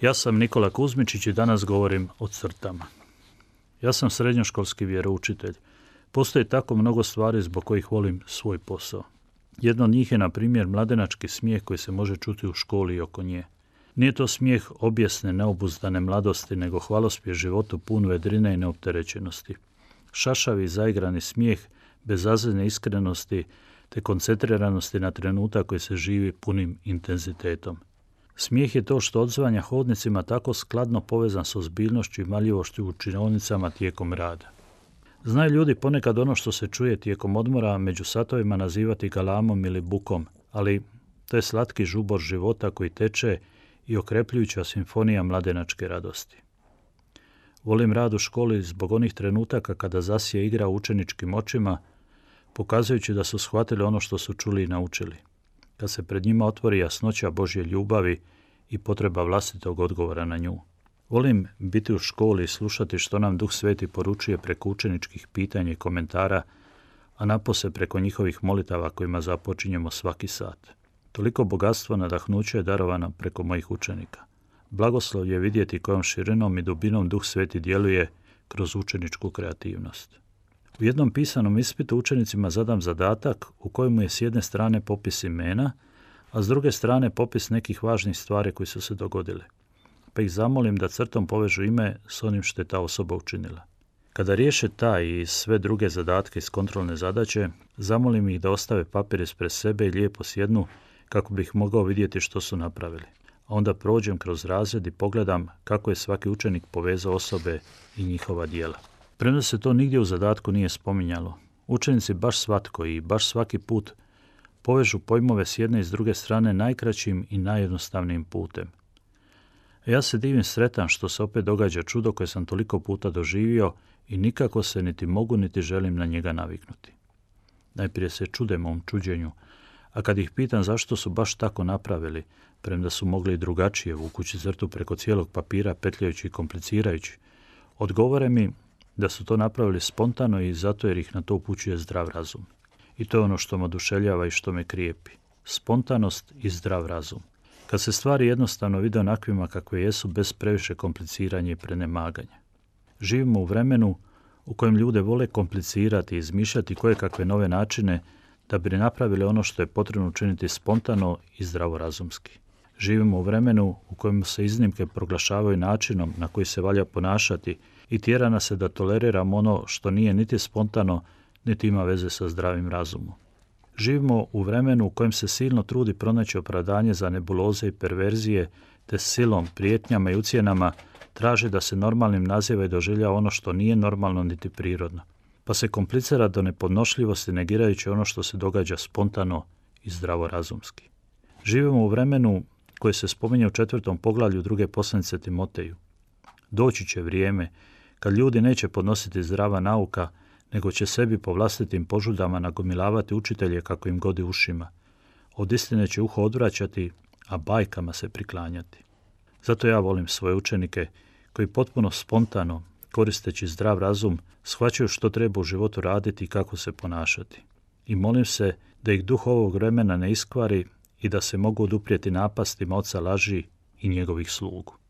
Ja sam Nikola Kuzmičić i danas govorim o crtama. Ja sam srednjoškolski vjeroučitelj. Postoji tako mnogo stvari zbog kojih volim svoj posao. Jedno od njih je, na primjer, mladenački smijeh koji se može čuti u školi i oko nje. Nije to smijeh objesne, neobuzdane mladosti, nego hvalospje životu pun vedrine i neopterećenosti. Šašavi, zaigrani smijeh, bez iskrenosti, te koncentriranosti na trenutak koji se živi punim intenzitetom. Smijeh je to što odzvanja hodnicima tako skladno povezan s ozbiljnošću i maljivošću u činovnicama tijekom rada. Znaju ljudi ponekad ono što se čuje tijekom odmora među satovima nazivati galamom ili bukom, ali to je slatki žubor života koji teče i okrepljujuća simfonija mladenačke radosti. Volim rad u školi zbog onih trenutaka kada zasije igra učeničkim očima, pokazujući da su shvatili ono što su čuli i naučili kad se pred njima otvori jasnoća Božje ljubavi i potreba vlastitog odgovora na nju. Volim biti u školi i slušati što nam Duh Sveti poručuje preko učeničkih pitanja i komentara, a napose preko njihovih molitava kojima započinjemo svaki sat. Toliko bogatstva nadahnuće je darovano preko mojih učenika. Blagoslov je vidjeti kojom širinom i dubinom Duh Sveti djeluje kroz učeničku kreativnost. U jednom pisanom ispitu učenicima zadam zadatak u kojemu je s jedne strane popis imena, a s druge strane popis nekih važnih stvari koji su se dogodile. Pa ih zamolim da crtom povežu ime s onim što je ta osoba učinila. Kada riješe taj i sve druge zadatke iz kontrolne zadaće, zamolim ih da ostave papir ispred sebe i lijepo sjednu kako bih mogao vidjeti što su napravili. A onda prođem kroz razred i pogledam kako je svaki učenik povezao osobe i njihova dijela. Premda se to nigdje u zadatku nije spominjalo, učenici baš svatko i baš svaki put povežu pojmove s jedne i s druge strane najkraćim i najjednostavnijim putem. Ja se divim sretan što se opet događa čudo koje sam toliko puta doživio i nikako se niti mogu niti želim na njega naviknuti. Najprije se čude mom čuđenju, a kad ih pitam zašto su baš tako napravili, premda su mogli drugačije vukući crtu preko cijelog papira, petljajući i komplicirajući, odgovore mi da su to napravili spontano i zato jer ih na to upućuje zdrav razum. I to je ono što me oduševljava i što me krijepi. Spontanost i zdrav razum. Kad se stvari jednostavno vide onakvima kakve jesu bez previše kompliciranja i prenemaganja. Živimo u vremenu u kojem ljude vole komplicirati i izmišljati koje kakve nove načine da bi napravili ono što je potrebno učiniti spontano i zdravorazumski. Živimo u vremenu u kojem se iznimke proglašavaju načinom na koji se valja ponašati i tjera nas se da toleriramo ono što nije niti spontano, niti ima veze sa zdravim razumom. Živimo u vremenu u kojem se silno trudi pronaći opravdanje za nebuloze i perverzije, te silom, prijetnjama i ucjenama traži da se normalnim naziva i doživlja ono što nije normalno niti prirodno. Pa se komplicira do nepodnošljivosti negirajući ono što se događa spontano i zdravorazumski. Živimo u vremenu koje se spominje u četvrtom poglavlju druge poslanice Timoteju. Doći će vrijeme kad ljudi neće podnositi zdrava nauka, nego će sebi po vlastitim požudama nagomilavati učitelje kako im godi ušima. Od istine će uho odvraćati, a bajkama se priklanjati. Zato ja volim svoje učenike koji potpuno spontano, koristeći zdrav razum, shvaćaju što treba u životu raditi i kako se ponašati. I molim se da ih duh ovog vremena ne iskvari i da se mogu oduprijeti napastima oca laži i njegovih slugu.